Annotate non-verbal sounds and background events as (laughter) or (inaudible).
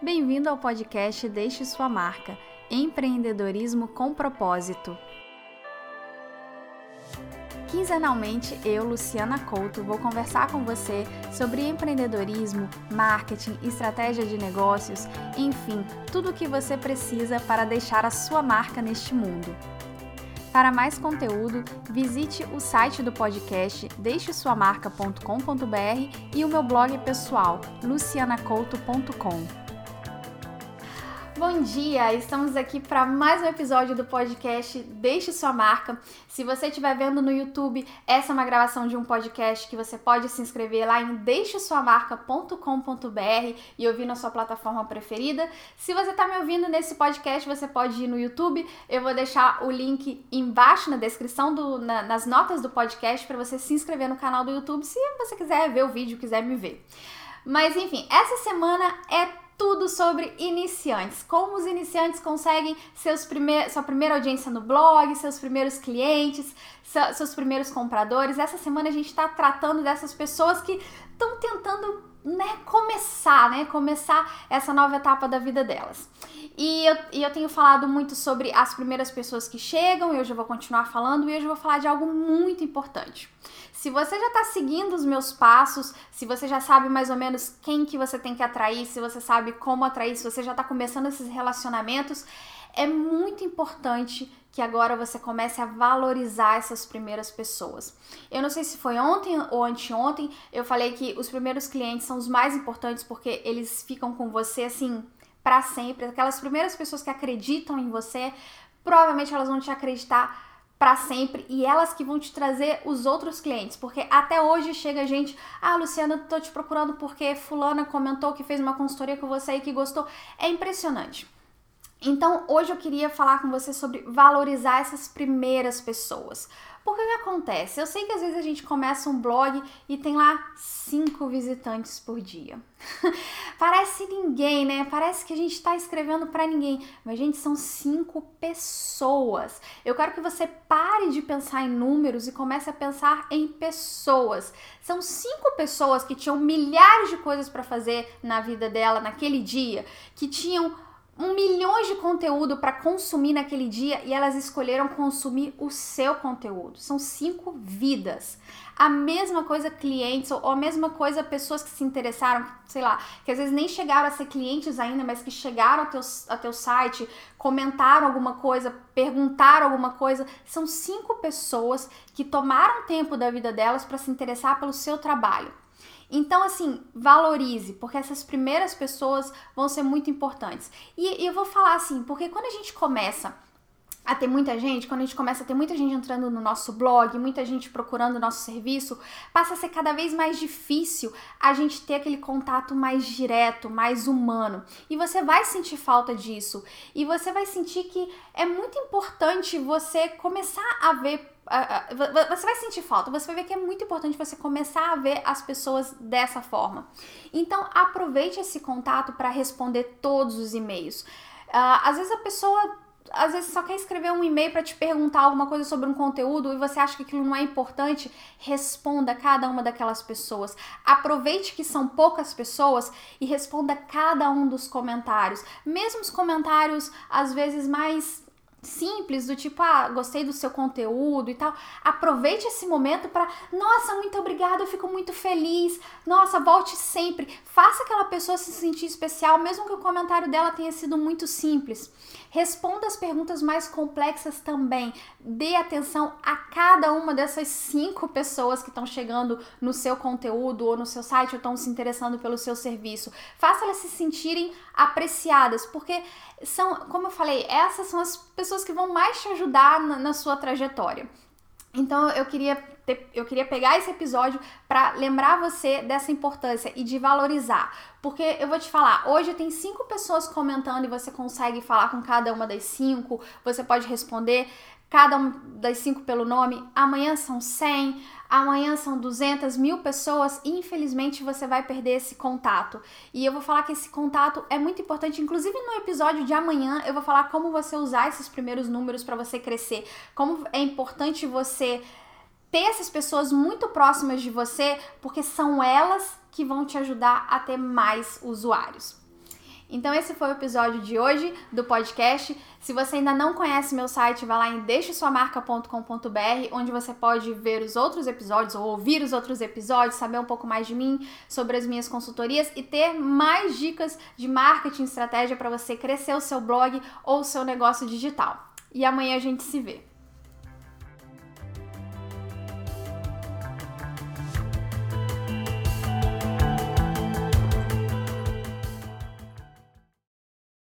Bem-vindo ao podcast Deixe Sua Marca Empreendedorismo com Propósito. Quinzenalmente, eu, Luciana Couto, vou conversar com você sobre empreendedorismo, marketing, estratégia de negócios, enfim, tudo o que você precisa para deixar a sua marca neste mundo. Para mais conteúdo, visite o site do podcast deixesuamarca.com.br e o meu blog pessoal, lucianacouto.com. Bom dia! Estamos aqui para mais um episódio do podcast Deixe Sua Marca. Se você estiver vendo no YouTube, essa é uma gravação de um podcast que você pode se inscrever lá em deixesuamarca.com.br e ouvir na sua plataforma preferida. Se você está me ouvindo nesse podcast, você pode ir no YouTube. Eu vou deixar o link embaixo na descrição, do, na, nas notas do podcast, para você se inscrever no canal do YouTube se você quiser ver o vídeo, quiser me ver. Mas enfim, essa semana é tudo sobre iniciantes. Como os iniciantes conseguem seus primeir, sua primeira audiência no blog, seus primeiros clientes, seus primeiros compradores. Essa semana a gente está tratando dessas pessoas que estão tentando né, começar, né, começar essa nova etapa da vida delas. E eu, e eu tenho falado muito sobre as primeiras pessoas que chegam, e hoje eu vou continuar falando, e hoje eu vou falar de algo muito importante. Se você já está seguindo os meus passos, se você já sabe mais ou menos quem que você tem que atrair, se você sabe como atrair, se você já está começando esses relacionamentos, é muito importante que agora você comece a valorizar essas primeiras pessoas. Eu não sei se foi ontem ou anteontem, eu falei que os primeiros clientes são os mais importantes porque eles ficam com você assim para sempre. Aquelas primeiras pessoas que acreditam em você, provavelmente elas vão te acreditar para sempre e elas que vão te trazer os outros clientes, porque até hoje chega gente, ah, Luciana, tô te procurando porque fulana comentou que fez uma consultoria com você e que gostou. É impressionante. Então, hoje eu queria falar com você sobre valorizar essas primeiras pessoas. Porque que acontece? Eu sei que às vezes a gente começa um blog e tem lá cinco visitantes por dia. (laughs) Parece ninguém, né? Parece que a gente está escrevendo para ninguém. Mas, gente, são cinco pessoas. Eu quero que você pare de pensar em números e comece a pensar em pessoas. São cinco pessoas que tinham milhares de coisas para fazer na vida dela naquele dia, que tinham um milhões de conteúdo para consumir naquele dia e elas escolheram consumir o seu conteúdo. São cinco vidas. A mesma coisa clientes ou a mesma coisa pessoas que se interessaram, sei lá, que às vezes nem chegaram a ser clientes ainda, mas que chegaram ao teu, ao teu site, comentaram alguma coisa, perguntaram alguma coisa. São cinco pessoas que tomaram tempo da vida delas para se interessar pelo seu trabalho. Então, assim, valorize, porque essas primeiras pessoas vão ser muito importantes. E, e eu vou falar assim, porque quando a gente começa a ter muita gente, quando a gente começa a ter muita gente entrando no nosso blog, muita gente procurando o nosso serviço, passa a ser cada vez mais difícil a gente ter aquele contato mais direto, mais humano. E você vai sentir falta disso. E você vai sentir que é muito importante você começar a ver você vai sentir falta, você vai ver que é muito importante você começar a ver as pessoas dessa forma. Então, aproveite esse contato para responder todos os e-mails. Uh, às vezes a pessoa às vezes só quer escrever um e-mail para te perguntar alguma coisa sobre um conteúdo e você acha que aquilo não é importante, responda cada uma daquelas pessoas. Aproveite que são poucas pessoas e responda cada um dos comentários, mesmo os comentários às vezes mais simples do tipo, ah, gostei do seu conteúdo e tal. Aproveite esse momento para, nossa, muito obrigada, eu fico muito feliz. Nossa, volte sempre. Faça aquela pessoa se sentir especial, mesmo que o comentário dela tenha sido muito simples. Responda as perguntas mais complexas também. Dê atenção a cada uma dessas cinco pessoas que estão chegando no seu conteúdo ou no seu site ou estão se interessando pelo seu serviço. Faça elas se sentirem apreciadas, porque são, como eu falei, essas são as pessoas que vão mais te ajudar na, na sua trajetória. Então eu queria ter, eu queria pegar esse episódio para lembrar você dessa importância e de valorizar, porque eu vou te falar, hoje tem cinco pessoas comentando e você consegue falar com cada uma das cinco, você pode responder cada uma das cinco pelo nome. Amanhã são 100, amanhã são 200 mil pessoas e infelizmente você vai perder esse contato. E eu vou falar que esse contato é muito importante, inclusive no episódio de amanhã eu vou falar como você usar esses primeiros números para você crescer, como é importante você ter essas pessoas muito próximas de você, porque são elas que vão te ajudar a ter mais usuários. Então esse foi o episódio de hoje do podcast. Se você ainda não conhece meu site, vá lá em deixesuamarca.com.br, onde você pode ver os outros episódios ou ouvir os outros episódios, saber um pouco mais de mim, sobre as minhas consultorias e ter mais dicas de marketing estratégia para você crescer o seu blog ou o seu negócio digital. E amanhã a gente se vê.